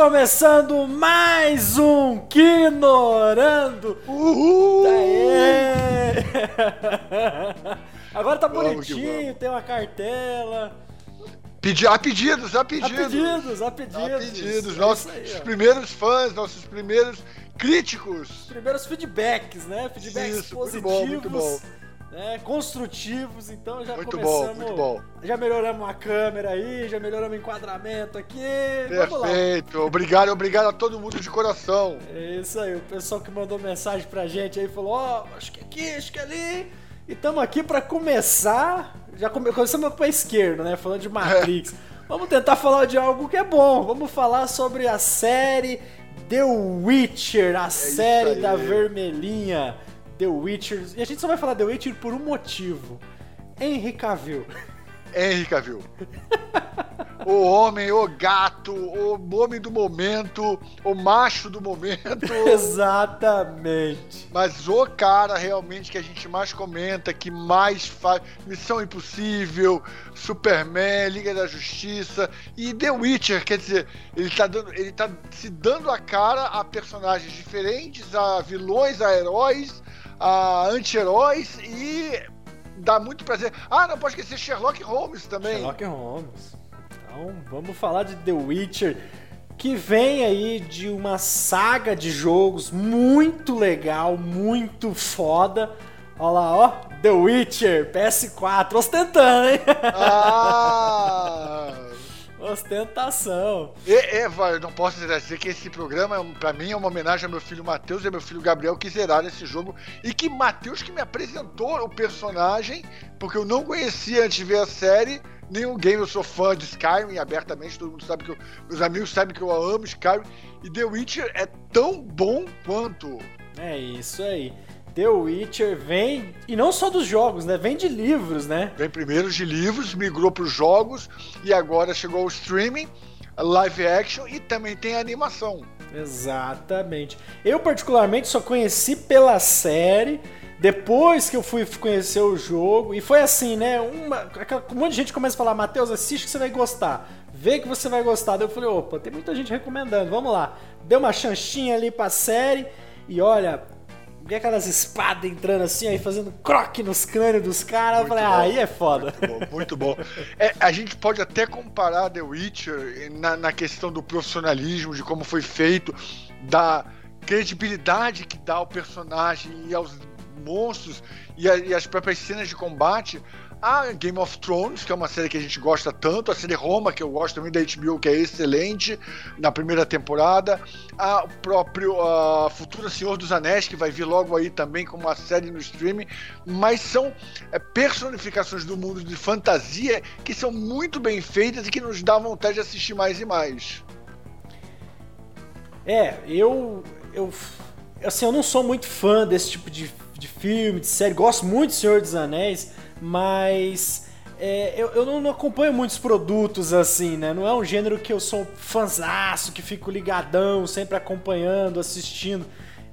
começando mais um Quinorando. Uhul! Agora tá Vamos bonitinho, tem uma cartela. Pedi, há pedidos, há Há pedidos. pedidos, há pedidos. Há pedidos. É Nossos isso aí, primeiros fãs, nossos primeiros críticos. primeiros feedbacks, né? Feedbacks Isso, muito positivos, bom, muito bom. Né? construtivos. Então já Muito começamos. bom, muito bom. Já melhoramos a câmera aí, já melhoramos o enquadramento aqui. Vamos lá. Perfeito. Obrigado, obrigado a todo mundo de coração. É isso aí, o pessoal que mandou mensagem pra gente aí falou: Ó, acho que aqui, acho que ali. E estamos aqui pra começar. Já come... começamos pra esquerda, né? Falando de Matrix. Vamos tentar falar de algo que é bom. Vamos falar sobre a série The Witcher, a série É aí. da vermelhinha. The Witcher. E a gente só vai falar The Witcher por um motivo. Henry Cavill. Henry Cavill. o homem, o gato, o homem do momento, o macho do momento. Exatamente. Mas o cara realmente que a gente mais comenta, que mais faz Missão Impossível, Superman, Liga da Justiça e The Witcher, quer dizer, ele tá, dando, ele tá se dando a cara a personagens diferentes, a vilões, a heróis, a anti-heróis e dá muito prazer. Ah, não pode esquecer Sherlock Holmes também. Sherlock Holmes. Então, vamos falar de The Witcher, que vem aí de uma saga de jogos muito legal, muito foda. Olha lá, ó, The Witcher, PS4, ostentando, hein? Ah! Ostentação. É, é, eu não posso dizer que esse programa, pra mim, é uma homenagem ao meu filho Matheus e ao meu filho Gabriel que zeraram esse jogo. E que Matheus que me apresentou o personagem, porque eu não conhecia antes de ver a série, o game. Eu sou fã de Skyrim abertamente, todo mundo sabe que eu, meus amigos sabem que eu amo Skyrim. E The Witcher é tão bom quanto. É isso aí. The Witcher vem, e não só dos jogos, né? Vem de livros, né? Vem primeiro de livros, migrou para os jogos e agora chegou ao streaming, live action e também tem animação. Exatamente. Eu, particularmente, só conheci pela série. Depois que eu fui conhecer o jogo, e foi assim, né? Uma, um monte de gente começa a falar: Matheus, assiste que você vai gostar. Vê que você vai gostar. Daí eu falei: opa, tem muita gente recomendando, vamos lá. Deu uma chanchinha ali pra série, e olha, vi aquelas espadas entrando assim, aí fazendo croque nos crânios dos caras. Eu falei: bom. ah, aí é foda. Muito bom, muito bom. É, a gente pode até comparar The Witcher na, na questão do profissionalismo, de como foi feito, da credibilidade que dá ao personagem e aos monstros e, a- e as próprias cenas de combate. A Game of Thrones, que é uma série que a gente gosta tanto, a série Roma, que eu gosto também da HBO, que é excelente na primeira temporada, a o próprio a Futura Senhor dos Anéis, que vai vir logo aí também com uma série no streaming, mas são é, personificações do mundo de fantasia que são muito bem feitas e que nos dá vontade de assistir mais e mais. É, eu, eu. Assim, eu não sou muito fã desse tipo de, de filme, de série. Gosto muito de Senhor dos Anéis, mas. é, eu, eu não, acompanho muitos produtos assim, né? Não é um gênero que eu sou fanzaço, que fico ligadão, sempre acompanhando, assistindo.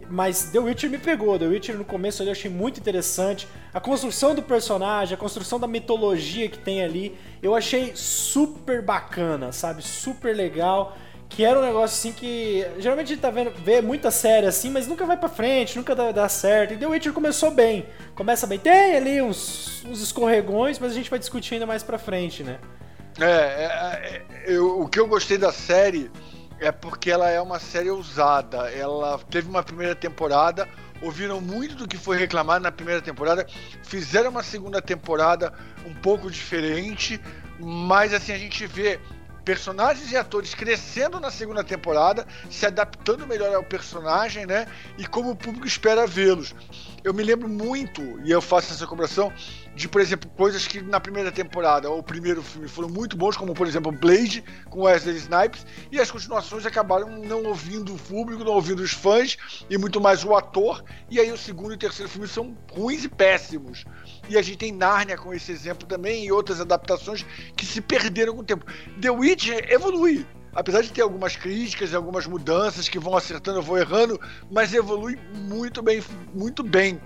Mas The Witcher me pegou. The Witcher no começo eu achei muito interessante. A construção do personagem, a construção da mitologia que tem ali, eu achei super bacana, sabe? Super legal. Que era um negócio assim que. Geralmente a gente tá vendo, vê muita série assim, mas nunca vai pra frente, nunca dá, dá certo. E The Witcher começou bem. Começa bem. Tem ali uns, uns escorregões, mas a gente vai discutir ainda mais pra frente, né? É, é, é, eu- o que eu gostei da série é porque ela é uma série ousada. Ela teve uma primeira temporada, ouviram muito do que foi reclamado na primeira temporada, fizeram uma segunda temporada um pouco diferente, mas assim a gente vê personagens e atores crescendo na segunda temporada, se adaptando melhor ao personagem, né? E como o público espera vê-los. Eu me lembro muito, e eu faço essa comparação, de, por exemplo, coisas que na primeira temporada ou primeiro filme foram muito bons, como, por exemplo, Blade, com Wesley Snipes, e as continuações acabaram não ouvindo o público, não ouvindo os fãs, e muito mais o ator, e aí o segundo e o terceiro filme são ruins e péssimos. E a gente tem Nárnia com esse exemplo também, e outras adaptações que se perderam com o tempo. The Witcher evolui. Apesar de ter algumas críticas e algumas mudanças que vão acertando, vão errando, mas evolui muito bem, muito bem.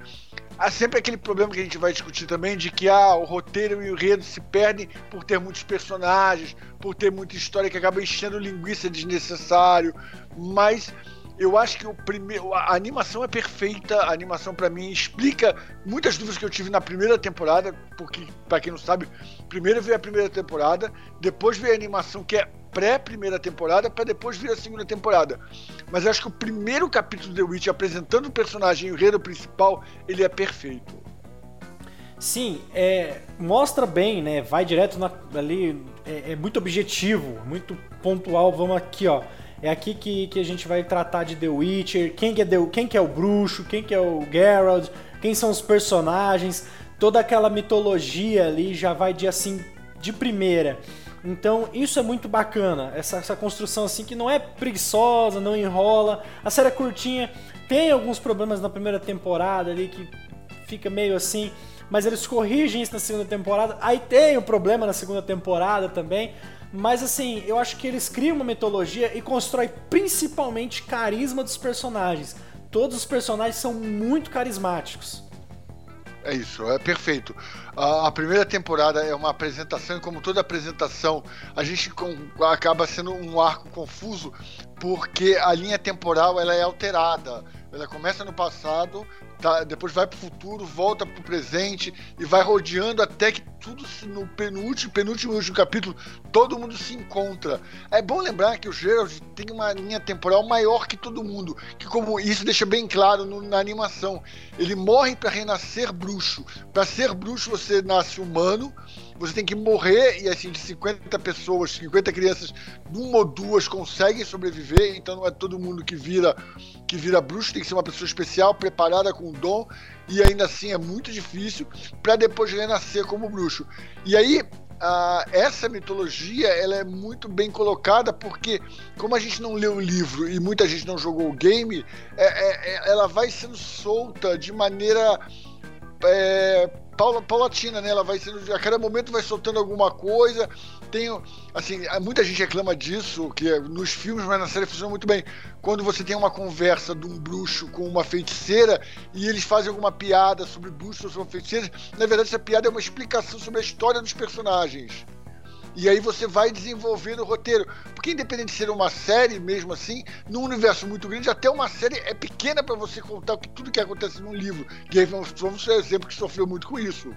há sempre aquele problema que a gente vai discutir também de que ah, o roteiro e o enredo se perdem por ter muitos personagens, por ter muita história que acaba enchendo linguiça desnecessário, mas eu acho que o primeiro, a animação é perfeita. A animação para mim explica muitas dúvidas que eu tive na primeira temporada, porque para quem não sabe, primeiro veio a primeira temporada, depois veio a animação que é pré-primeira temporada, para depois vir a segunda temporada. Mas eu acho que o primeiro capítulo de The Witch apresentando o personagem e o enredo principal, ele é perfeito. Sim, é, mostra bem, né? Vai direto na, ali, é, é muito objetivo, muito pontual. Vamos aqui, ó é aqui que, que a gente vai tratar de The Witcher, quem que, é The, quem que é o bruxo, quem que é o Geralt, quem são os personagens, toda aquela mitologia ali já vai de assim de primeira. Então isso é muito bacana, essa, essa construção assim que não é preguiçosa, não enrola. A série é curtinha, tem alguns problemas na primeira temporada ali que fica meio assim, mas eles corrigem isso na segunda temporada. Aí tem o um problema na segunda temporada também, mas assim, eu acho que eles criam uma mitologia e constrói principalmente carisma dos personagens. Todos os personagens são muito carismáticos. É isso, é perfeito. A, a, primeira temporada é uma apresentação, e como toda apresentação, a gente com, acaba sendo um arco confuso, porque a linha temporal ela é alterada. Ela começa no passado, tá, depois vai para o futuro, volta para o presente e vai rodeando até que tudo no penúltimo, penúltimo último capítulo, todo mundo se encontra. É bom lembrar que o Gerald tem uma linha temporal maior que todo mundo, que como isso deixa bem claro no, na animação, ele morre para renascer bruxo. Para ser bruxo você nasce humano você tem que morrer e assim, de 50 pessoas, 50 crianças, uma ou duas conseguem sobreviver, então não é todo mundo que vira que vira bruxo, tem que ser uma pessoa especial, preparada com dom, e ainda assim é muito difícil para depois renascer como bruxo. E aí essa mitologia ela é muito bem colocada porque como a gente não leu o livro e muita gente não jogou o game é, é, é ela vai sendo solta de maneira é, paulatina, né? Ela vai sendo, a cada momento vai soltando alguma coisa. Tem, assim, muita gente reclama disso, que é nos filmes, mas na série funciona muito bem. Quando você tem uma conversa de um bruxo com uma feiticeira e eles fazem alguma piada sobre bruxos ou feiticeiras, na verdade essa piada é uma explicação sobre a história dos personagens. E aí você vai desenvolvendo o roteiro. Porque independente de ser uma série mesmo assim, num universo muito grande, até uma série é pequena para você contar tudo que acontece num livro. Game of Thrones é um exemplo que sofreu muito com isso.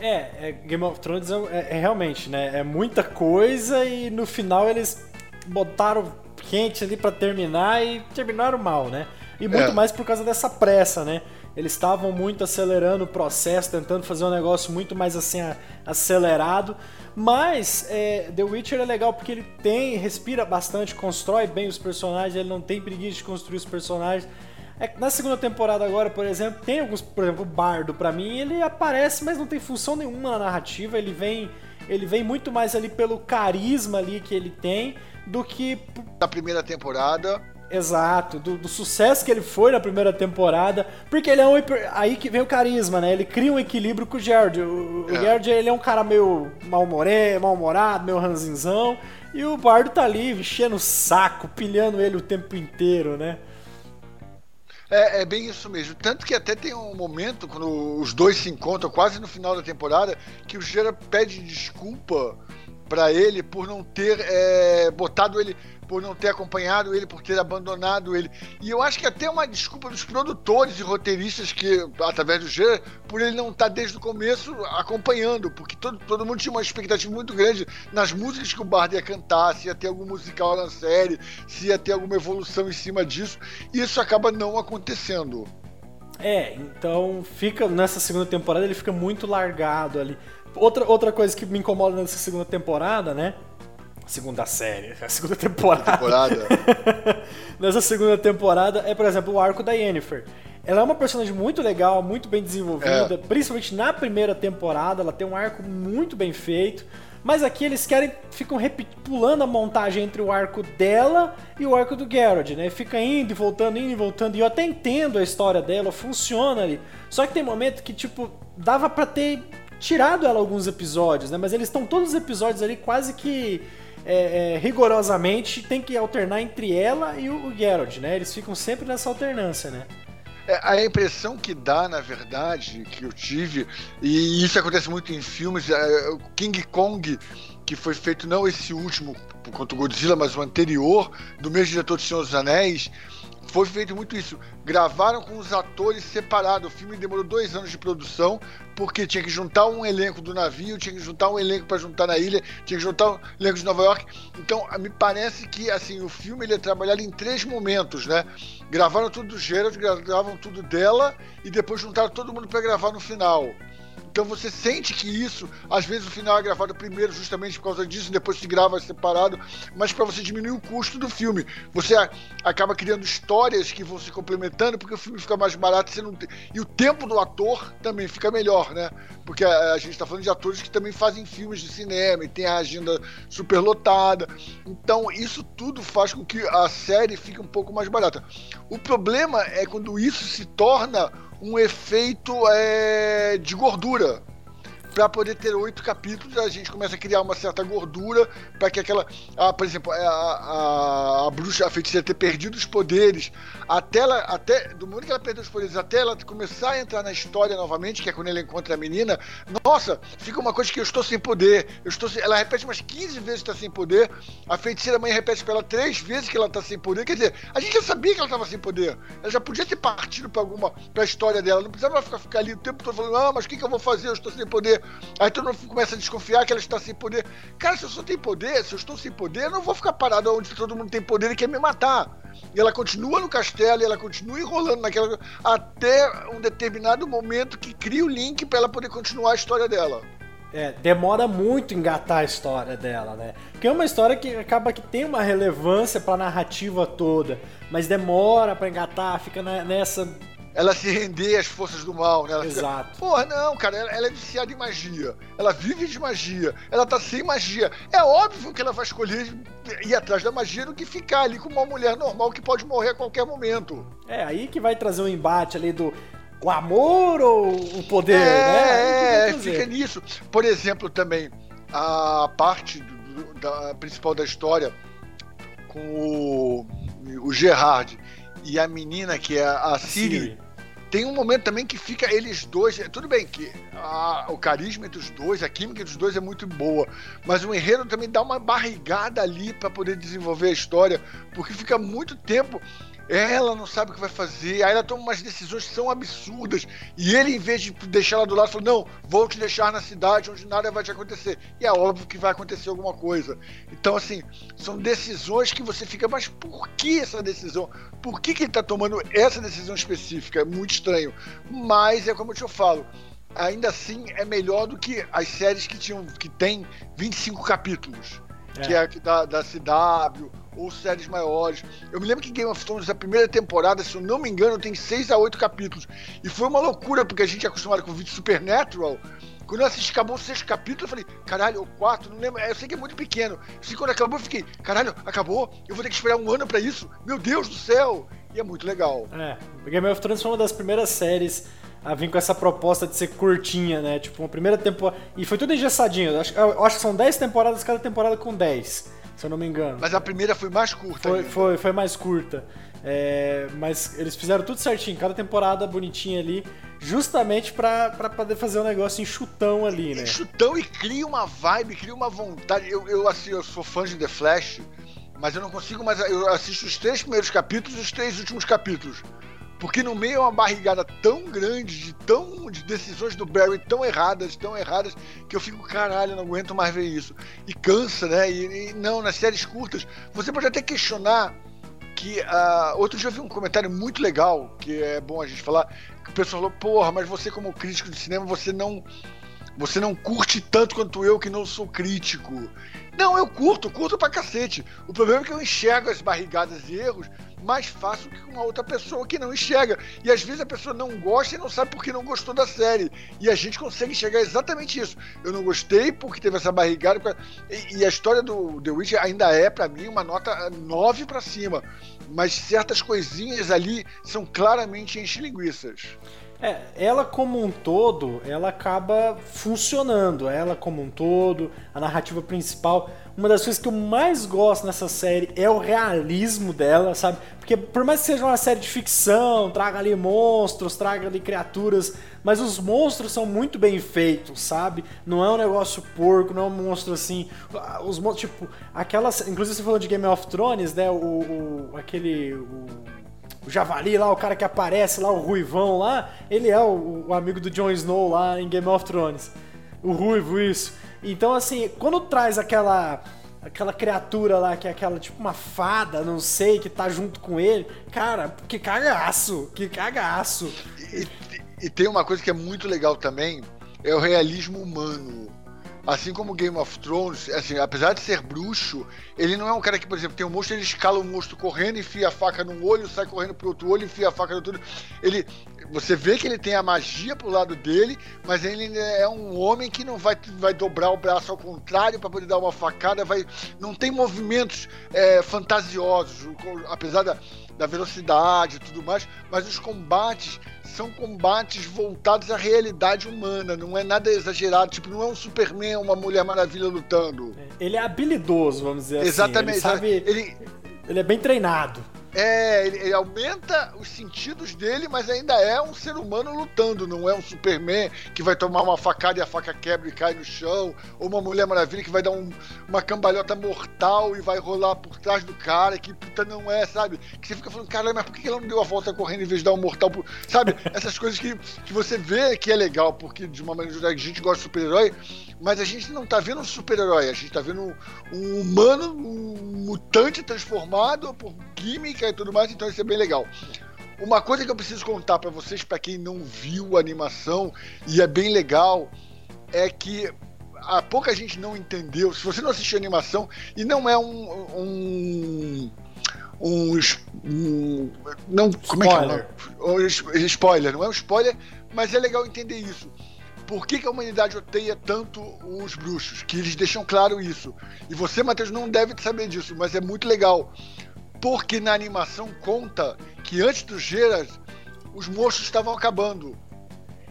É, é Game of Thrones é, é, é, realmente, né? É muita coisa e no final eles botaram quente ali para terminar e terminaram mal, né? E muito é. mais por causa dessa pressa, né? Eles estavam muito acelerando o processo, tentando fazer um negócio muito mais assim acelerado. Mas é, The Witcher é legal porque ele tem, respira bastante, constrói bem os personagens, ele não tem preguiça de construir os personagens. É, na segunda temporada agora, por exemplo, tem alguns, por exemplo, o Bardo, para mim, ele aparece, mas não tem função nenhuma na narrativa, ele vem ele vem muito mais ali pelo carisma ali que ele tem do que na primeira temporada Exato, do, do, sucesso que ele foi na primeira temporada, porque ele é um. Aí que vem o carisma, né? Ele cria um equilíbrio com o Gerard. O, é. o Gerard ele é um cara meio mal-humorado, meio ranzinzão, e o Bardo tá ali enchendo o saco, pilhando ele o tempo inteiro, né? É, é, bem isso mesmo. Tanto que até tem um momento, quando os dois se encontram, quase no final da temporada, que o Gerard pede desculpa para ele por não ter é, botado ele por não ter acompanhado ele, por ter abandonado ele. E eu acho que até uma desculpa dos produtores e roteiristas que, através do G, por ele não estar desde o começo acompanhando, porque todo, todo mundo tinha uma expectativa muito grande nas músicas que o Bard ia cantar, se ia ter algum musical na série, se ia ter alguma evolução em cima disso. E isso acaba não acontecendo. É, então fica nessa segunda temporada ele fica muito largado ali. Outra, outra coisa que me incomoda nessa segunda temporada, né? segunda série, a segunda temporada. temporada. Nessa segunda temporada é, por exemplo, o arco da Yennefer. Ela é uma personagem muito legal, muito bem desenvolvida, é. principalmente na primeira temporada, ela tem um arco muito bem feito. Mas aqui eles querem, ficam pulando a montagem entre o arco dela e o arco do Geralt, né? Fica indo e voltando, indo e voltando. E eu até entendo a história dela, funciona ali. Só que tem momento que, tipo, dava para ter tirado ela alguns episódios, né? Mas eles estão todos os episódios ali quase que é, é, rigorosamente tem que alternar entre ela e o, o Geralt, né? Eles ficam sempre nessa alternância, né? É, a impressão que dá, na verdade, que eu tive, e isso acontece muito em filmes, é, o King Kong, que foi feito não esse último, quanto Godzilla, mas o anterior, do mesmo diretor de Senhor dos Anéis, foi feito muito isso. Gravaram com os atores separados. O filme demorou dois anos de produção, porque tinha que juntar um elenco do navio, tinha que juntar um elenco para juntar na ilha, tinha que juntar um elenco de Nova York. Então, me parece que assim o filme ele é trabalhado em três momentos, né? Gravaram tudo do Gerald, gravavam tudo dela e depois juntaram todo mundo para gravar no final. Então você sente que isso, às vezes o final é gravado primeiro justamente por causa disso, depois se grava separado, mas para você diminuir o custo do filme. Você acaba criando histórias que vão se complementando porque o filme fica mais barato você não tem... e o tempo do ator também fica melhor, né? Porque a, a gente está falando de atores que também fazem filmes de cinema e tem a agenda super lotada. Então isso tudo faz com que a série fique um pouco mais barata. O problema é quando isso se torna um efeito é, de gordura para poder ter oito capítulos, a gente começa a criar uma certa gordura para que aquela. Ah, por exemplo, a, a, a, bruxa, a feiticeira ter perdido os poderes, até ela, até, do momento que ela perdeu os poderes, até ela começar a entrar na história novamente, que é quando ela encontra a menina, nossa, fica uma coisa que eu estou sem poder. Eu estou sem, ela repete umas 15 vezes que está sem poder, a feiticeira mãe repete para ela três vezes que ela está sem poder. Quer dizer, a gente já sabia que ela estava sem poder. Ela já podia ter partido para alguma. para a história dela. Não precisava ficar, ficar ali o tempo todo falando, ah, mas o que, que eu vou fazer? Eu estou sem poder. Aí todo mundo começa a desconfiar que ela está sem poder. Cara, se eu só tenho poder, se eu estou sem poder, eu não vou ficar parado onde todo mundo tem poder e quer me matar. E ela continua no castelo e ela continua enrolando naquela. até um determinado momento que cria o link para ela poder continuar a história dela. É, demora muito engatar a história dela, né? Porque é uma história que acaba que tem uma relevância para a narrativa toda, mas demora para engatar, fica nessa ela se render às forças do mal, né? Ela Exato. Fica, Porra, não, cara, ela, ela, é viciada em magia. Ela vive de magia. Ela tá sem magia. É óbvio que ela vai escolher ir atrás da magia do que ficar ali com uma mulher normal que pode morrer a qualquer momento. É, aí que vai trazer um embate ali do o amor ou o poder, é, né? É, fica nisso. Por exemplo, também, a parte do, da, principal da história com o, o Gerard e a menina que é a, a Siri. Siri tem um momento também que fica eles dois. Tudo bem que a, o carisma entre os dois, a química entre os dois é muito boa, mas o enredo também dá uma barrigada ali para poder desenvolver a história, porque fica muito tempo ela não sabe o que vai fazer, aí ela toma umas decisões que são absurdas, e ele, em vez de deixar ela do lado, falou: Não, vou te deixar na cidade onde nada vai te acontecer. E é óbvio que vai acontecer alguma coisa. Então, assim, são decisões que você fica, mas por que essa decisão? Por que, que ele está tomando essa decisão específica? É muito estranho. Mas é como eu te falo. Ainda assim é melhor do que as séries que tinham que tem 25 capítulos. É. Que é da, da CW ou séries maiores. Eu me lembro que Game of Thrones, a primeira temporada, se eu não me engano, tem 6 a 8 capítulos. E foi uma loucura, porque a gente é acostumado com o vídeo Supernatural. Quando eu assisti, acabou o sexto capítulo, eu falei, caralho, o quarto, não lembro. Eu sei que é muito pequeno. E quando acabou, eu fiquei, caralho, acabou? Eu vou ter que esperar um ano para isso? Meu Deus do céu! E é muito legal. É, Game of Thrones foi uma das primeiras séries a vir com essa proposta de ser curtinha, né? Tipo, uma primeira temporada. E foi tudo engessadinho. Eu acho, eu acho que são 10 temporadas, cada temporada com 10 se eu não me engano. Mas a primeira foi mais curta. Foi, foi, foi, mais curta. É, mas eles fizeram tudo certinho, cada temporada bonitinha ali, justamente pra, pra poder fazer um negócio em chutão ali, né? Chutão e cria uma vibe, cria uma vontade. Eu, eu, assim, eu sou fã de The Flash, mas eu não consigo mais. Eu assisto os três primeiros capítulos e os três últimos capítulos. Porque no meio é uma barrigada tão grande, de, tão, de decisões do Barry tão erradas, tão erradas, que eu fico, caralho, não aguento mais ver isso. E cansa, né? E, e não, nas séries curtas, você pode até questionar que uh, outro dia eu vi um comentário muito legal, que é bom a gente falar, que o pessoal falou, porra, mas você como crítico de cinema, você não você não curte tanto quanto eu que não sou crítico. Não, eu curto, curto pra cacete. O problema é que eu enxergo as barrigadas e erros mais fácil que uma outra pessoa que não enxerga. E às vezes a pessoa não gosta e não sabe por que não gostou da série. E a gente consegue enxergar exatamente isso. Eu não gostei porque teve essa barrigada. E, e a história do The Witcher ainda é, para mim, uma nota 9 para cima. Mas certas coisinhas ali são claramente enche linguiças. É, ela como um todo, ela acaba funcionando. Ela como um todo, a narrativa principal. Uma das coisas que eu mais gosto nessa série é o realismo dela, sabe? Porque por mais que seja uma série de ficção, traga ali monstros, traga ali criaturas, mas os monstros são muito bem feitos, sabe? Não é um negócio porco, não é um monstro assim. Os monstros, tipo, aquelas. Inclusive você falou de Game of Thrones, né? O. o aquele. O, o Javali lá, o cara que aparece lá, o Ruivão lá, ele é o, o amigo do Jon Snow lá em Game of Thrones. O Ruivo, isso. Então, assim, quando traz aquela aquela criatura lá, que é aquela, tipo uma fada, não sei, que tá junto com ele, cara, que cagaço, que cagaço. E, e, e tem uma coisa que é muito legal também, é o realismo humano assim como Game of Thrones, assim, apesar de ser bruxo, ele não é um cara que, por exemplo, tem um monstro, ele escala o monstro correndo, enfia a faca num olho, sai correndo pro outro olho, enfia a faca no outro. Ele, você vê que ele tem a magia pro lado dele, mas ele é um homem que não vai, vai dobrar o braço ao contrário para poder dar uma facada, vai, não tem movimentos é, fantasiosos, apesar da, da velocidade e tudo mais, mas os combates são combates voltados à realidade humana, não é nada exagerado, tipo, não é um Superman, uma Mulher Maravilha lutando. Ele é habilidoso, vamos dizer Exatamente, assim. Exatamente. Ele, ele, ele é bem treinado. É, ele, ele, aumenta os sentidos dele, mas ainda é um ser humano lutando, não é um Superman que vai tomar uma facada e a faca quebra e cai no chão, ou uma Mulher Maravilha que vai dar um, uma cambalhota mortal e vai rolar por trás do cara, que puta não é, sabe? Que você fica falando, caralho, mas por que ela não deu a volta correndo em vez de dar um mortal? Sabe? Essas coisas que, que você vê que é legal, porque de uma maneira a gente gosta de super-herói, mas a gente não tá vendo um super-herói, a gente tá vendo um, um humano, um mutante transformado por química e tudo mais, então isso é bem legal. Uma coisa que eu preciso contar para vocês, para quem não viu a animação, e é bem legal, é que a pouca gente não entendeu. Se você não assistiu a animação, e não é um. um um, um não como spoiler. é que é? Um spoiler, não é um spoiler, mas é legal entender isso. Por que, que, a humanidade odeia tanto os bruxos? Que eles deixam claro isso. E você, Matheus, não deve saber disso, mas é muito legal. Porque na animação conta que antes dos Geras, os monstros estavam acabando.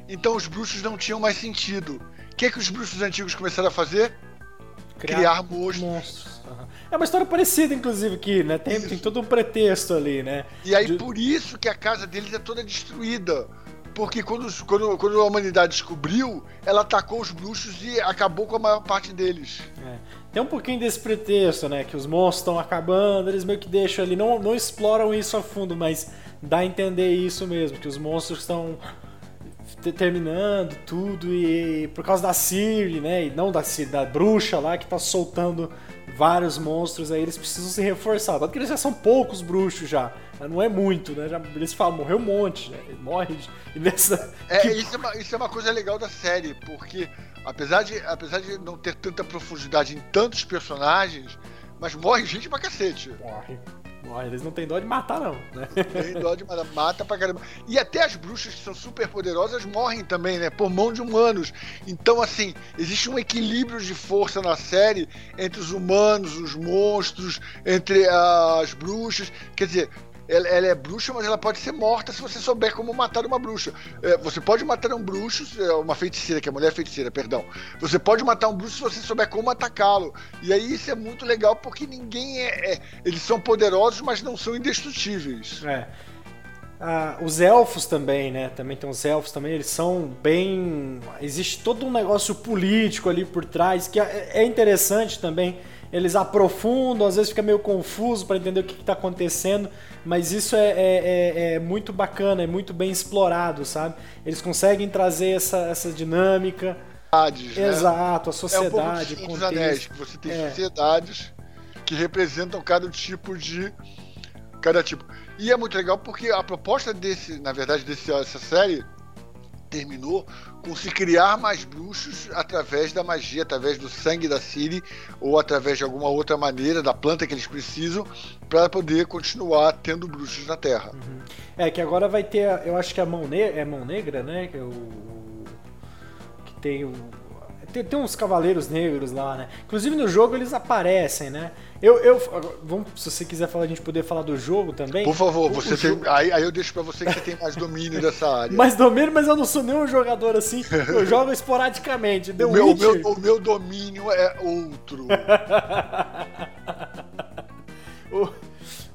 Então os bruxos não tinham mais sentido. O que, que os bruxos antigos começaram a fazer? Criar, Criar monstros. monstros. Uhum. É uma história parecida, inclusive, aqui, né? Tem, tem, todo um pretexto ali, né? E aí, De... por isso que a casa deles é toda destruída porque quando, quando, quando a humanidade descobriu, ela atacou os bruxos e acabou com a maior parte deles. É. Tem um pouquinho desse pretexto, né? Que os monstros estão acabando, eles meio que deixam ali, não, não exploram isso a fundo, mas dá a entender isso mesmo, que os monstros estão terminando tudo e por causa da Siri, né? E não da da bruxa lá que tá soltando vários monstros aí, eles precisam se reforçar. Tanto que eles já são poucos bruxos já. Não é muito, né? Já, eles falam, morreu um monte, né? Morre e nessa. É, que... isso, é uma, isso é uma coisa legal da série, porque apesar de, apesar de não ter tanta profundidade em tantos personagens, mas morre gente pra cacete. Morre. Morre. Eles não têm dó de matar, não, né? Tem dó de matar, mata pra caramba. E até as bruxas que são super poderosas morrem também, né? Por mão de humanos. Então, assim, existe um equilíbrio de força na série entre os humanos, os monstros, entre as bruxas. Quer dizer, ela, ela, é bruxa, mas ela pode ser morta se você souber como matar uma bruxa. É, você pode matar um bruxo, é, uma feiticeira, que é mulher feiticeira, perdão. Você pode matar um bruxo se você souber como atacá-lo. E aí isso é muito legal porque ninguém é, é Eles são poderosos, mas não são indestrutíveis. É. Ah, os elfos também, né? Também tem os elfos também, eles são bem. Existe todo um negócio político ali por trás que é, é interessante também eles aprofundam, às vezes fica meio confuso para entender o que está acontecendo, mas isso é, é, é, é, muito bacana, é muito bem explorado, sabe? Eles conseguem trazer essa, essa dinâmica. Né? Exato, a sociedade, é um pouco Anéis, que você tem é. sociedades que representam cada tipo de cada tipo. E é muito legal porque a proposta desse, na verdade, dessa série terminou com se criar mais bruxos através da magia, através do sangue da Ciri ou através de alguma outra maneira da planta que eles precisam para poder continuar tendo bruxos na Terra. Uhum. É que agora vai ter, eu acho que a mão negra, é mão negra, né? Que, é o, que tem o tem, tem, uns cavaleiros negros lá, né? Inclusive no jogo eles aparecem, né? Eu, eu vamos, se você quiser falar, a gente poder falar do jogo também. Por favor, o, você o tem, jogo... aí, aí eu deixo para você que você tem mais domínio dessa área. Mais domínio, mas eu não sou nenhum jogador assim. Eu jogo esporadicamente. o, meu, o, meu, o meu domínio é outro. o,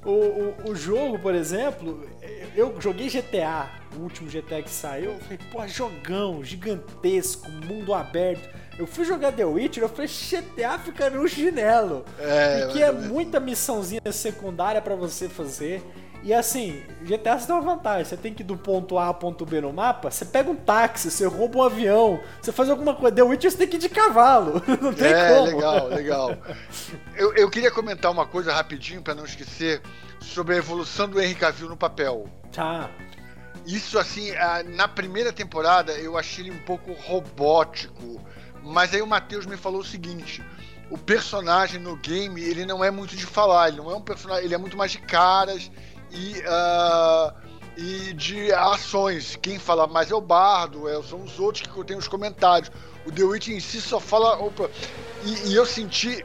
o, o, o jogo, por exemplo, eu joguei GTA, o último GTA que saiu, eu falei, pô, jogão, gigantesco, mundo aberto. Eu fui jogar The Witcher, eu falei, GTA fica no chinelo. É, porque é muita missãozinha secundária para você fazer. E assim, GTA você tem uma vantagem, você tem que ir do ponto A ao ponto B no mapa, você pega um táxi, você rouba um avião, você faz alguma coisa. The Witcher você tem que ir de cavalo, não tem é, como. É, legal, legal. eu, eu queria comentar uma coisa rapidinho para não esquecer sobre a evolução do Henry Cavill no papel. Tá. Isso, assim, na primeira temporada eu achei ele um pouco robótico. Mas aí o Matheus me falou o seguinte: o personagem no game ele não é muito de falar, ele não é um personagem, ele é muito mais de caras e, uh, e de ações. Quem fala mais é o Bardo, é, são os outros que tem os comentários. O The Witch em si só fala. Opa, e, e eu senti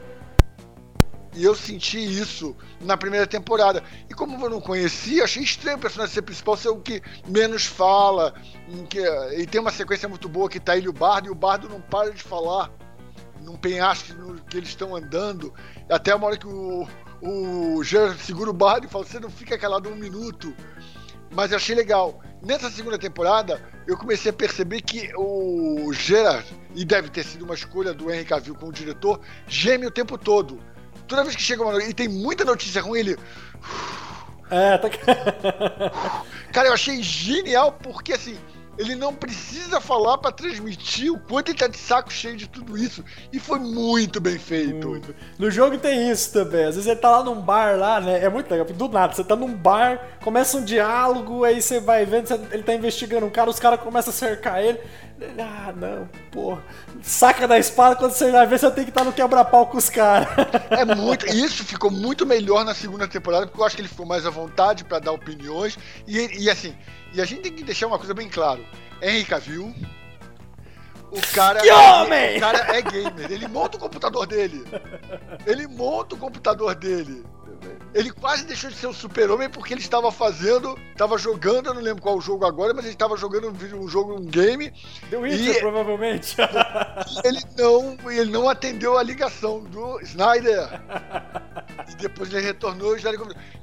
e eu senti isso na primeira temporada. E como eu não conhecia, achei estranho o personagem ser principal ser o que menos fala. Que, e tem uma sequência muito boa que tá ele e o Bardo, e o Bardo não para de falar num penhasco que eles estão andando. Até uma hora que o, o Gerard segura o Bardo e fala: Você não fica calado um minuto. Mas eu achei legal. Nessa segunda temporada, eu comecei a perceber que o Gerard, e deve ter sido uma escolha do Henry Cavill como diretor, geme o tempo todo toda vez que chega uma notícia, e tem muita notícia ruim, ele. É, tá. Cara, eu achei genial porque assim ele não precisa falar para transmitir o quanto ele tá de saco cheio de tudo isso. E foi muito bem feito. Muito. No jogo tem isso também. Às vezes ele tá lá num bar lá, né? É muito legal. Do nada, você tá num bar, começa um diálogo, aí você vai vendo, ele tá investigando um cara, os caras começam a cercar ele. Ah, não, porra. Saca da espada quando você vai ver, você tem que estar tá no quebra-pau com os caras. É muito. Isso ficou muito melhor na segunda temporada, porque eu acho que ele ficou mais à vontade para dar opiniões. E, e assim, e a gente tem que deixar uma coisa bem claro. Henry Cavill, o cara, que é, homem! o cara é gamer. Ele monta o computador dele. Ele monta o computador dele. Ele quase deixou de ser um super-homem porque ele estava fazendo, estava jogando, eu não lembro qual o jogo agora, mas ele estava jogando um, um jogo, um game. The Witcher, e, provavelmente. ele não, ele não atendeu a ligação do Snyder. e depois ele retornou e já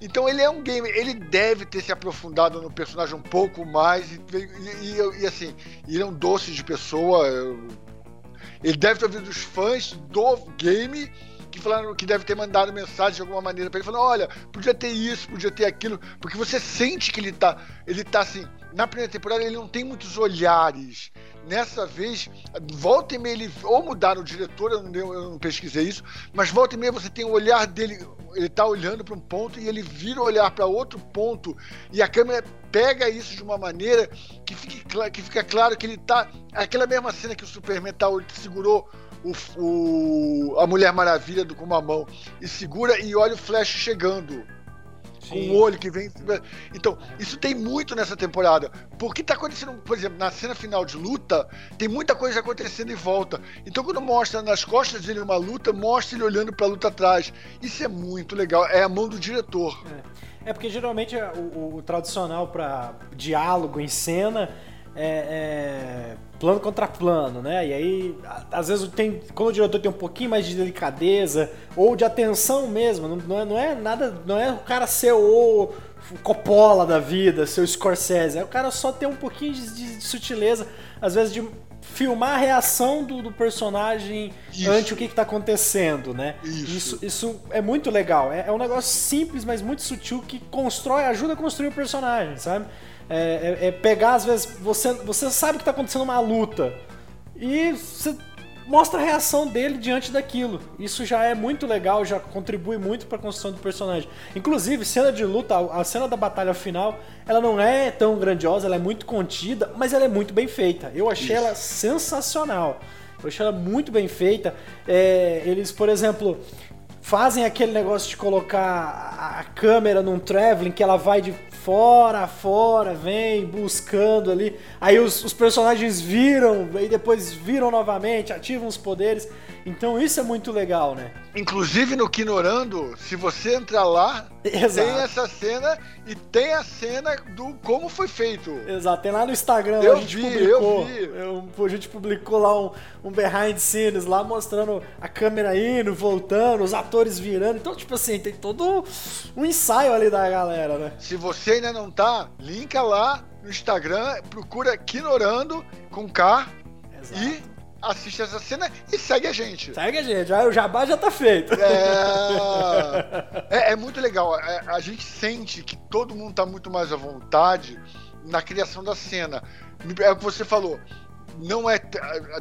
Então ele é um gamer, ele deve ter se aprofundado no personagem um pouco mais e, e, e assim, ele é um doce de pessoa. Ele deve ter ouvido os fãs do game que falaram que deve ter mandado mensagem de alguma maneira para ele, falando: olha, podia ter isso, podia ter aquilo, porque você sente que ele tá, ele tá assim. Na primeira temporada ele não tem muitos olhares. Nessa vez, volta e meia ele. Ou mudaram o diretor, eu não, eu não pesquisei isso, mas volta e meia você tem o olhar dele. Ele tá olhando para um ponto e ele vira o olhar para outro ponto. E a câmera pega isso de uma maneira que, fique, que fica claro que ele tá. Aquela mesma cena que o Superman tá, segurou o, o, a Mulher Maravilha do, com uma mão e segura e olha o Flash chegando. Sim. Com o olho que vem. Então, isso tem muito nessa temporada. Porque tá acontecendo, por exemplo, na cena final de luta, tem muita coisa acontecendo em volta. Então, quando mostra nas costas dele uma luta, mostra ele olhando pra luta atrás. Isso é muito legal. É a mão do diretor. É, é porque geralmente o, o, o tradicional para diálogo em cena é, é, plano contra plano, né? E aí, às vezes, tem, quando o diretor tem um pouquinho mais de delicadeza ou de atenção mesmo, não, é, não é nada, não é o cara ser o Coppola da vida, seu Scorsese, é o cara só ter um pouquinho de, de, de sutileza, às vezes de filmar a reação do, do personagem isso. ante o que está acontecendo, né? Isso. isso. Isso, é muito legal. É, é um negócio simples, mas muito sutil que constrói, ajuda a construir o personagem, sabe? É, é, é, pegar, às vezes, você, você sabe que está acontecendo uma luta e você mostra a reação dele diante daquilo. Isso já é muito legal, já contribui muito para a construção do personagem. Inclusive, cena de luta, a cena da batalha final, ela não é tão grandiosa, ela é muito contida, mas ela é muito bem feita. Eu achei Isso. ela sensacional. Eu achei ela muito bem feita. É, eles, por exemplo, fazem aquele negócio de colocar a câmera num traveling que ela vai de fora a fora, vem buscando ali. Aí os, os personagens viram, e depois viram novamente, ativam os poderes. Então isso é muito legal, né? Inclusive no Kinorando, se você entrar lá, Exato. tem essa cena e tem a cena do como foi feito. Exato, tem lá no Instagram, eu a gente vi, publicou. Eu vi. A gente publicou lá um, um behind scenes lá mostrando a câmera indo, voltando, os atores virando. Então, tipo assim, tem todo um ensaio ali da galera, né? Se você ainda não tá, linka lá no Instagram, procura Kinorando com K Exato. e assiste essa cena e segue a gente. Segue a gente, o jabá já tá feito. É, é, é muito legal. É, a gente sente que todo mundo tá muito mais à vontade na criação da cena. É o que você falou. Não é.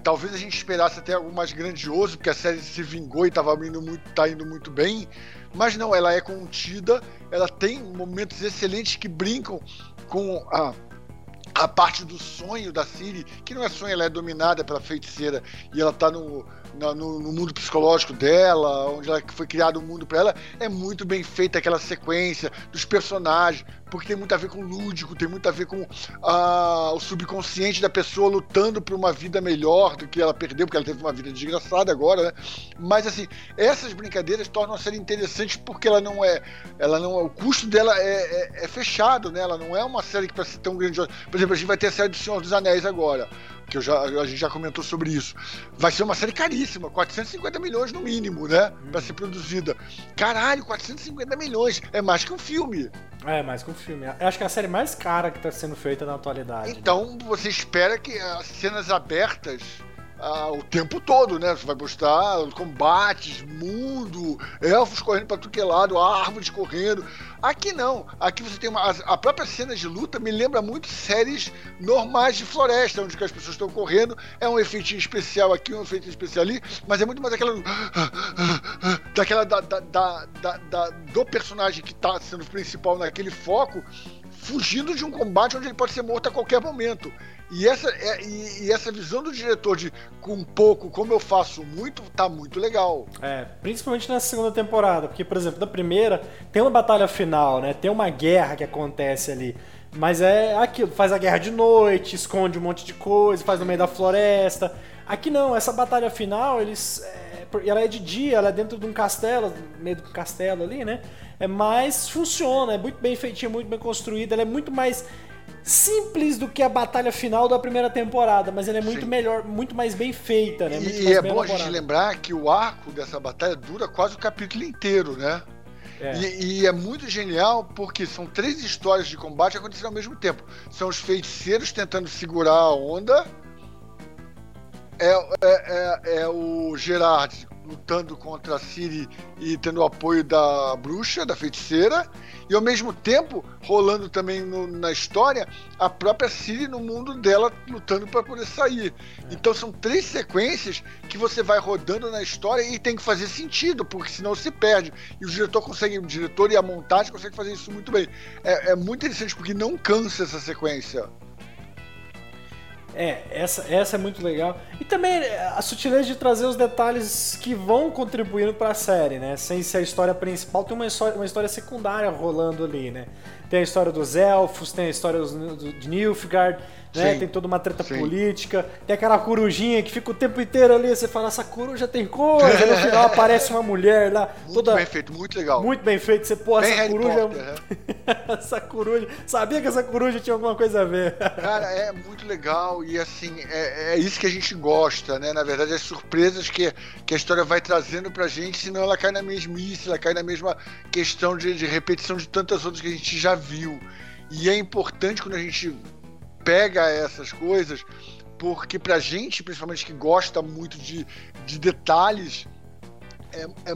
Talvez a gente esperasse até algo mais grandioso, porque a série se vingou e tava indo muito, tá indo muito bem. Mas não, ela é contida, ela tem momentos excelentes que brincam com a a parte do sonho da Siri, que não é sonho, ela é dominada pela feiticeira e ela tá no, no, no mundo psicológico dela, onde ela foi criado o um mundo para ela, é muito bem feita aquela sequência dos personagens, porque tem muito a ver com o lúdico, tem muito a ver com ah, o subconsciente da pessoa lutando por uma vida melhor do que ela perdeu, porque ela teve uma vida desgraçada agora, né? Mas assim, essas brincadeiras tornam a série interessante porque ela não é, ela não, o custo dela é, é, é fechado, né? Ela não é uma série que para ser tão grandiosa. Por exemplo, a gente vai ter a série do Senhor dos Anéis agora que eu já, a gente já comentou sobre isso. Vai ser uma série caríssima, 450 milhões no mínimo, né? Hum. Pra ser produzida. Caralho, 450 milhões. É mais que um filme. É, mais que um filme. Eu acho que é a série mais cara que tá sendo feita na atualidade. Então, você espera que as cenas abertas ah, o tempo todo, né? Você vai mostrar combates, mundo, elfos correndo para tudo que é lado, árvores correndo. Aqui não. Aqui você tem uma. A própria cena de luta me lembra muito séries normais de floresta, onde as pessoas estão correndo. É um efeitinho especial aqui, um efeitinho especial ali, mas é muito mais aquela. daquela. Da, da, da, da do personagem que está sendo principal naquele foco, fugindo de um combate onde ele pode ser morto a qualquer momento. E essa, é, e, e, essa visão do diretor de com pouco, como eu faço muito, tá muito legal. É, principalmente nessa segunda temporada, porque, por exemplo, da primeira tem uma batalha final, né? Tem uma guerra que acontece ali. Mas é aquilo, faz a guerra de noite, esconde um monte de coisa, faz no meio da floresta. Aqui não, essa batalha final, eles. É, ela é de dia, ela é dentro de um castelo, meio do castelo ali, né? É, mas funciona, é muito bem feitinha, muito bem construída, ela é muito mais simples do que a batalha final da primeira temporada, mas ela é muito Sim. melhor, muito mais bem feita, né? Muito e é bom elaborada. a gente lembrar que o arco dessa batalha dura quase o capítulo inteiro, né? É. E, e, é muito genial porque são três histórias de combate acontecendo ao mesmo tempo. São os feiticeiros tentando segurar a onda. É, é, é, é o Gerard lutando contra a Ciri e tendo o apoio da bruxa, da feiticeira, e ao mesmo tempo rolando também no, na história a própria Ciri no mundo dela lutando para poder sair. Então são três sequências que você vai rodando na história e tem que fazer sentido, porque senão se perde. E o diretor consegue, o diretor e a montagem conseguem fazer isso muito bem. É, é muito interessante porque não cansa essa sequência. É, essa, essa é muito legal. E também é, a sutileza de trazer os detalhes que vão contribuindo para a série, né? Sem ser a história principal, tem uma história, uma história secundária rolando ali, né? Tem a história dos elfos, tem a história dos, de Nilfgaard, né? Tem toda uma treta Sim. política, tem aquela corujinha que fica o tempo inteiro ali, você fala, essa coruja tem coisa, no final aparece uma mulher lá. Muito toda... bem feito, muito legal. Muito bem feito, você, pô, bem essa Harry coruja. Potter, essa coruja. Sabia que essa coruja tinha alguma coisa a ver. Cara, é muito legal e assim, é, é isso que a gente gosta, né? Na verdade, as surpresas que, que a história vai trazendo pra gente, senão ela cai na mesmice, ela cai na mesma questão de, de repetição de tantas outras que a gente já viu. E é importante quando a gente pega essas coisas, porque pra gente, principalmente que gosta muito de, de detalhes, é, é,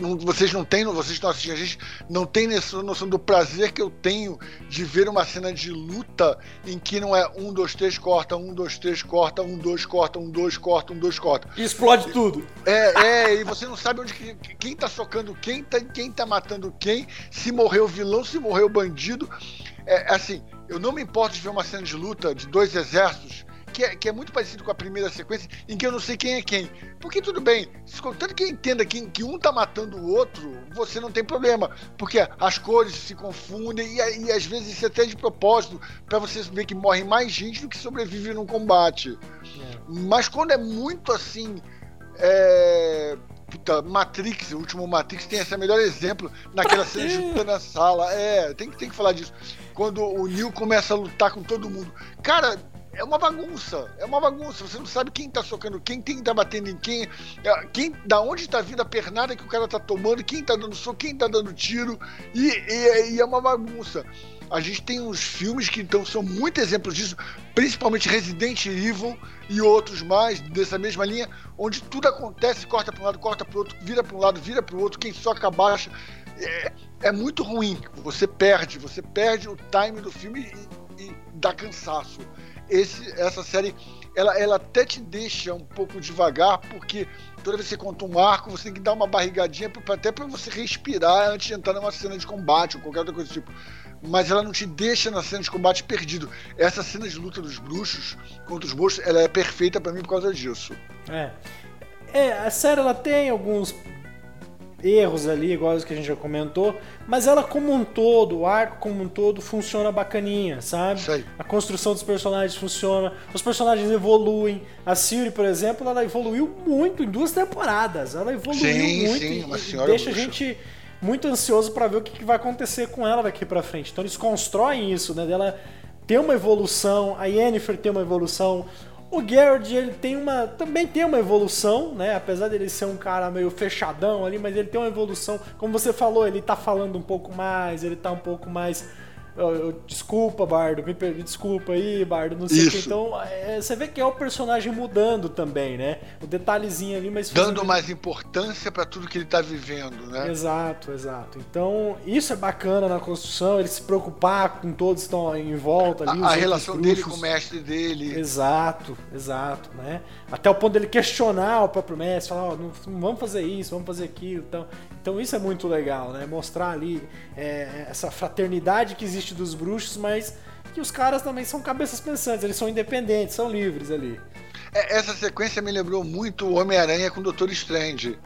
não, vocês não têm, vocês estão assistindo a gente, não tem essa noção do prazer que eu tenho de ver uma cena de luta em que não é um, dois, três, corta, um, dois, três, corta, um, dois, corta, um, dois, corta, um, dois, corta. E explode tudo. É, é, e você não sabe onde quem tá socando quem, tá, quem tá matando quem, se morreu o vilão, se morreu o bandido. É assim, eu não me importo de ver uma cena de luta de dois exércitos que é, que é muito parecido com a primeira sequência, em que eu não sei quem é quem. Porque tudo bem, tanto que entenda que, que um tá matando o outro, você não tem problema. Porque as cores se confundem e, e às vezes isso é até de propósito, para você ver que morre mais gente do que sobrevive num combate. É. Mas quando é muito assim. É... Puta, Matrix, o último Matrix tem esse melhor exemplo naquela cena junta na sala. É, tem, tem que falar disso. Quando o Neil começa a lutar com todo mundo. Cara, é uma bagunça. É uma bagunça. Você não sabe quem tá socando quem, quem tá batendo em quem, é, quem da onde tá vindo a pernada que o cara tá tomando, quem tá dando soco, quem tá dando tiro. E, e, e é uma bagunça. A gente tem uns filmes que então são muito exemplos disso, principalmente Resident Evil e outros mais dessa mesma linha, onde tudo acontece, corta para um lado, corta para outro, vira para um lado, vira para o outro, quem soca baixa. É, é, muito ruim. Você perde, você perde o time do filme e, e dá cansaço esse, essa série ela, ela até te deixa um pouco devagar, porque toda vez que você conta um arco, você tem que dar uma barrigadinha pra, até para você respirar antes de entrar numa cena de combate ou qualquer outra coisa do tipo. Mas ela não te deixa na cena de combate perdido. Essa cena de luta dos bruxos contra os monstros, ela é perfeita para mim por causa disso. É. É, a série ela tem alguns erros ali, igual os que a gente já comentou, mas ela como um todo, o arco como um todo funciona bacaninha, sabe? Sei. A construção dos personagens funciona, os personagens evoluem. A Siri, por exemplo, ela evoluiu muito em duas temporadas. Ela evoluiu sim, muito sim, e deixa a gente muito ansioso para ver o que vai acontecer com ela daqui para frente. Então eles constroem isso, né? Dela ter uma evolução, a Yennefer ter uma evolução, o Garrett, ele tem uma. Também tem uma evolução, né? Apesar dele ser um cara meio fechadão ali, mas ele tem uma evolução. Como você falou, ele tá falando um pouco mais, ele tá um pouco mais eu, eu, desculpa, Bardo, me perdi, desculpa aí, Bardo, não sei o que. Então, é, você vê que é o personagem mudando também, né? O detalhezinho ali, mas. Dando mais importância para tudo que ele tá vivendo, né? Exato, exato. Então, isso é bacana na construção, ele se preocupar com todos que estão em volta ali. A, a relação dele com o mestre dele. Exato, exato, né? Até o ponto dele questionar o próprio mestre, falar, oh, não, não, vamos fazer isso, vamos fazer aquilo. Então, então isso é muito legal, né? Mostrar ali é, essa fraternidade que existe dos bruxos, mas que os caras também são cabeças pensantes, eles são independentes, são livres ali. É, essa sequência me lembrou muito Homem-Aranha com o Doutor Strange.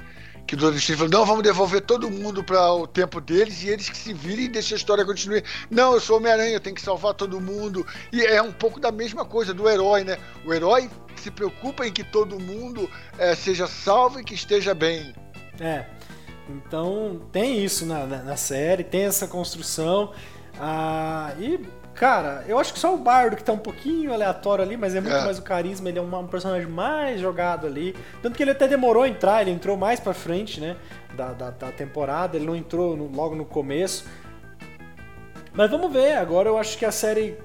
Que o Doutor Strange falou: não, vamos devolver todo mundo para o tempo deles e eles que se virem e deixem a história continuar. Não, eu sou Homem-Aranha, eu tenho que salvar todo mundo. E é um pouco da mesma coisa do herói, né? O herói se preocupa em que todo mundo é, seja salvo e que esteja bem. É. Então tem isso na, na, na série, tem essa construção. Ah, e, cara, eu acho que só o Bardo que tá um pouquinho aleatório ali, mas é muito é. mais o carisma, ele é um, um, personagem mais jogado ali. Tanto que ele até demorou a entrar, ele entrou mais pra frente, né? Da, da, da temporada, ele não entrou no, logo no começo. Mas vamos ver, agora eu acho que a série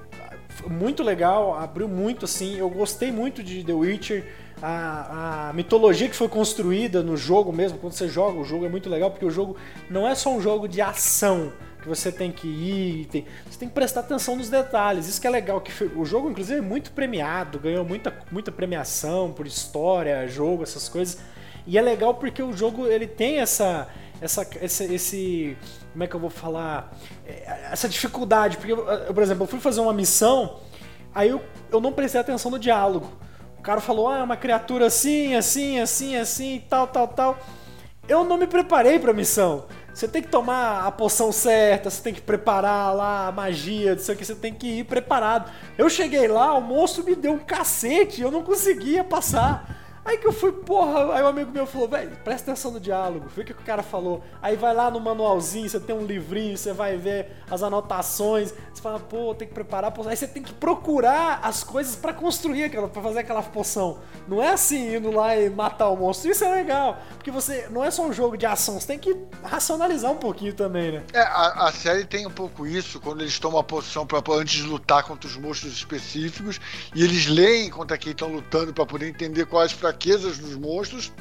muito legal, abriu muito assim. Eu gostei muito de The Witcher. A, a, mitologia que foi construída no jogo mesmo, quando você joga o jogo, é muito legal, porque o jogo não é só um jogo de ação que você tem que ir, tem, você tem que prestar atenção nos detalhes. Isso que é legal, que o jogo inclusive é muito premiado, ganhou muita, muita premiação por história, jogo, essas coisas. E é legal porque o jogo ele tem essa essa esse, esse como é que eu vou falar é, essa dificuldade, porque eu, por exemplo, eu fui fazer uma missão, aí eu, eu não prestei atenção no diálogo. O cara falou: "Ah, é uma criatura assim, assim, assim, assim, tal, tal, tal". Eu não me preparei para a missão. Você tem que tomar a poção certa, você tem que preparar lá a magia, isso aqui, você tem que ir preparado. Eu cheguei lá, o monstro me deu um cacete, eu não conseguia passar. Aí que eu fui, porra, aí um amigo meu falou, velho, presta atenção no diálogo, vê o que o cara falou. Aí vai lá no manualzinho, você tem um livrinho, você vai ver as anotações, você fala, pô, tem que preparar a poção. Aí você tem que procurar as coisas para construir aquela, pra fazer aquela poção. Não é assim, indo lá e matar o monstro. Isso é legal, porque você, não é só um jogo de ação, você tem que racionalizar um pouquinho também, né? É, a, a série tem um pouco isso, quando eles tomam a poção pra, antes de lutar contra os monstros específicos, e eles leem contra quem estão lutando para poder entender quais fraquezas fraquezas dos monstros,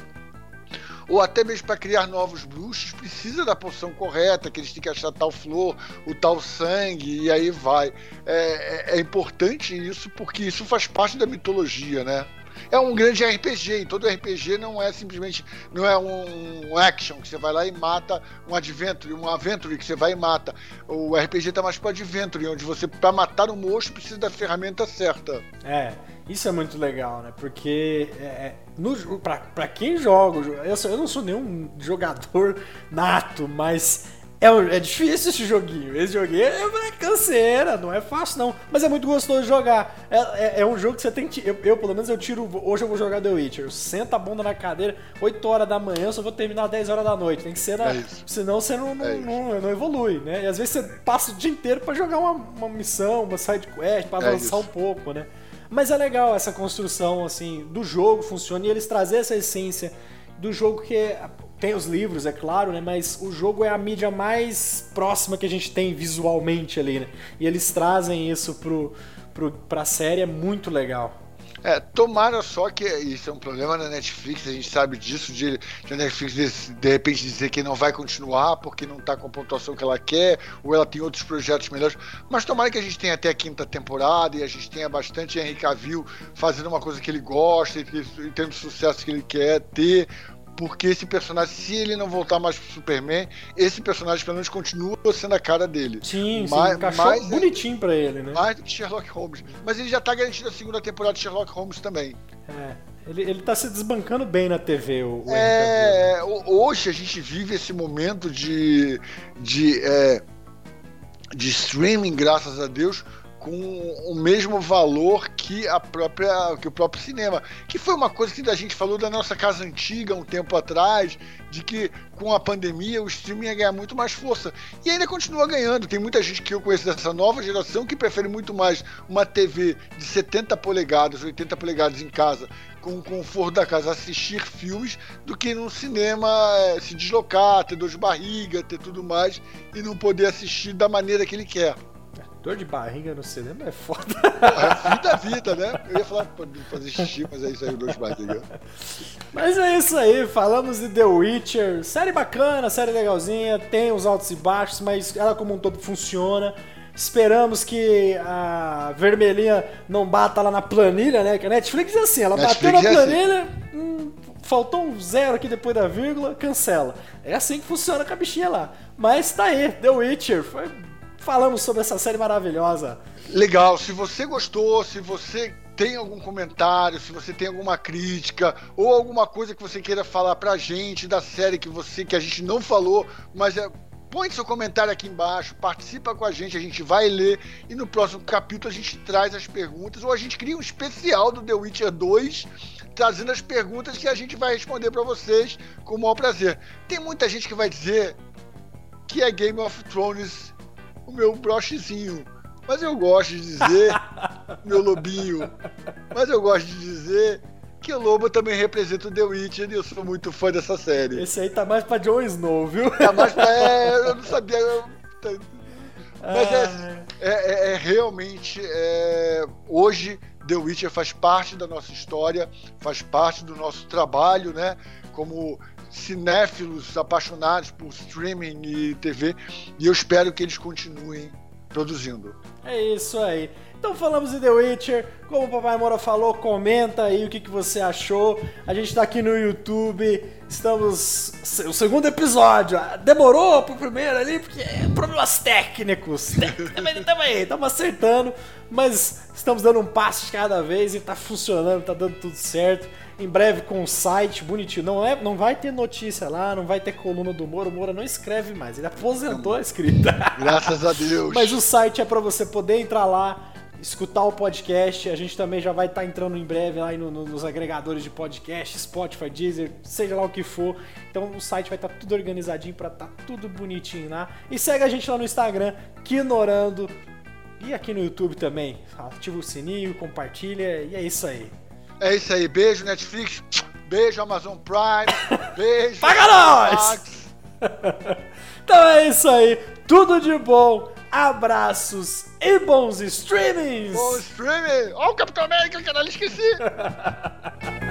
ou até mesmo para criar novos bruxos, precisa da poção correta, que eles têm que achar tal flor, o tal sangue, e aí vai. É, é, é importante isso porque isso faz parte da mitologia, né? É um grande RPG, e todo RPG não é simplesmente não é um action que você vai lá e mata um adventure, um aventure que você vai e mata. O RPG tá mais pro adventure, onde você para matar um monstro precisa da ferramenta certa. É, isso é muito legal, né? Porque é, é no, pra quem joga, eu, eu não sou nenhum jogador nato, mas é, é difícil esse joguinho. Esse joguinho é, é canseira, não é fácil não. Mas é muito gostoso de jogar. É, é, é um jogo que você tem que. Eu, eu, pelo menos, eu tiro. Hoje eu vou jogar The Witcher. Eu sento a bunda na cadeira, 8 horas da manhã, eu só vou terminar 10 horas da noite. Tem que ser na. É senão você não, não, é não, não, evolui, né? E às vezes você passa o dia inteiro pra jogar uma, uma missão, uma side quest, pra avançar um pouco, né? Mas é legal essa construção, assim, do jogo funciona e eles trazem essa essência do jogo que é tem os livros, é claro, né? Mas o jogo é a mídia mais próxima que a gente tem visualmente ali, né? E eles trazem isso pro, pro, pra série, é muito legal. É, tomara só que isso é um problema da Netflix, a gente sabe disso, de, de a Netflix de, de, repente dizer que não vai continuar porque não está com a pontuação que ela quer, ou ela tem outros projetos melhores. Mas tomara que a gente tenha até a quinta temporada e a gente tenha bastante Henry Cavill fazendo uma coisa que ele gosta e, e tendo o sucesso que ele quer ter porque esse personagem, se ele não voltar mais pro Superman, esse personagem pelo menos continua sendo a cara dele. Sim, mais, sim, mais bonitinho para ele, né? Mais do que Sherlock Holmes. Mas ele já tá garantido a segunda temporada de Sherlock Holmes também. É. Ele, ele tá se desbancando bem na TV, o, o É, hoje a gente vive esse momento de, de, é, de streaming, graças a Deus, com o mesmo valor que a própria que o próprio cinema, que foi uma coisa que a gente falou da nossa casa antiga um tempo atrás, de que com a pandemia o streaming ia ganhar muito mais força e ainda continua ganhando. Tem muita gente que eu conheço dessa nova geração que prefere muito mais uma TV de 70 polegadas, 80 polegadas em casa com o conforto da casa assistir filmes do que no cinema é, se deslocar, ter dor de barriga, ter tudo mais e não poder assistir da maneira que ele quer. Dor de barriga no cinema é foda. É fim da vida, né? Eu ia falar pra fazer xixi, mas é isso aí, dor de barriga. Mas é isso aí, falamos de The Witcher. Série bacana, série legalzinha, tem os altos e baixos, mas ela como um todo funciona. Esperamos que a vermelhinha não bata lá na planilha, né? Que a Netflix é assim, ela Netflix bateu na é assim. planilha, assim. hum, faltou um zero aqui depois da vírgula, cancela. É assim que funciona com a bichinha lá. Mas tá aí, The Witcher, foi falamos sobre essa série maravilhosa. Legal, se você gostou, se você tem algum comentário, se você tem alguma crítica ou alguma coisa que você queira falar pra gente da série que você que a gente não falou, mas é põe seu comentário aqui embaixo, participa com a gente, a gente vai ler e no próximo capítulo a gente traz as perguntas ou a gente cria um especial do The Witcher 2 trazendo as perguntas que a gente vai responder para vocês com o maior prazer. Tem muita gente que vai dizer que é Game of Thrones o meu brochezinho. Mas eu gosto de dizer, meu lobinho, mas eu gosto de dizer que o Lobo também representa o The Witcher e eu sou muito fã dessa série. Esse aí tá mais pra Jon Snow, viu? Tá mais pra. É, eu não sabia. Eu... Mas é, ah. é, é, é realmente. É, hoje, The Witcher faz parte da nossa história, faz parte do nosso trabalho, né? Como cinéfilos apaixonados por streaming e TV, e eu espero que eles continuem produzindo. É isso aí. Então falamos de The Witcher, como o Papai Mora falou, comenta aí o que, que você achou. A gente está aqui no YouTube, estamos. O segundo episódio. Ah, demorou pro primeiro ali, porque é problemas técnicos. Estamos aí, estamos acertando, mas estamos dando um passo de cada vez e está funcionando, está dando tudo certo em breve com um site bonitinho. Não, é, não vai ter notícia lá, não vai ter coluna do Moro. O Moro não escreve mais, ele aposentou a escrita. Graças a Deus. Mas o site é para você poder entrar lá, escutar o podcast. A gente também já vai estar tá entrando em breve lá no, no, nos agregadores de podcast, Spotify, Deezer, seja lá o que for. Então o site vai estar tá tudo organizadinho para estar tá tudo bonitinho lá. E segue a gente lá no Instagram, Quinorando. E aqui no YouTube também. Ativa o sininho, compartilha e é isso aí. É isso aí. Beijo, Netflix. Beijo, Amazon Prime. Beijo. Paga nós! então é isso aí. Tudo de bom. Abraços e bons streamings. Bom streaming. Oh, o Capitão América, caralho, esqueci.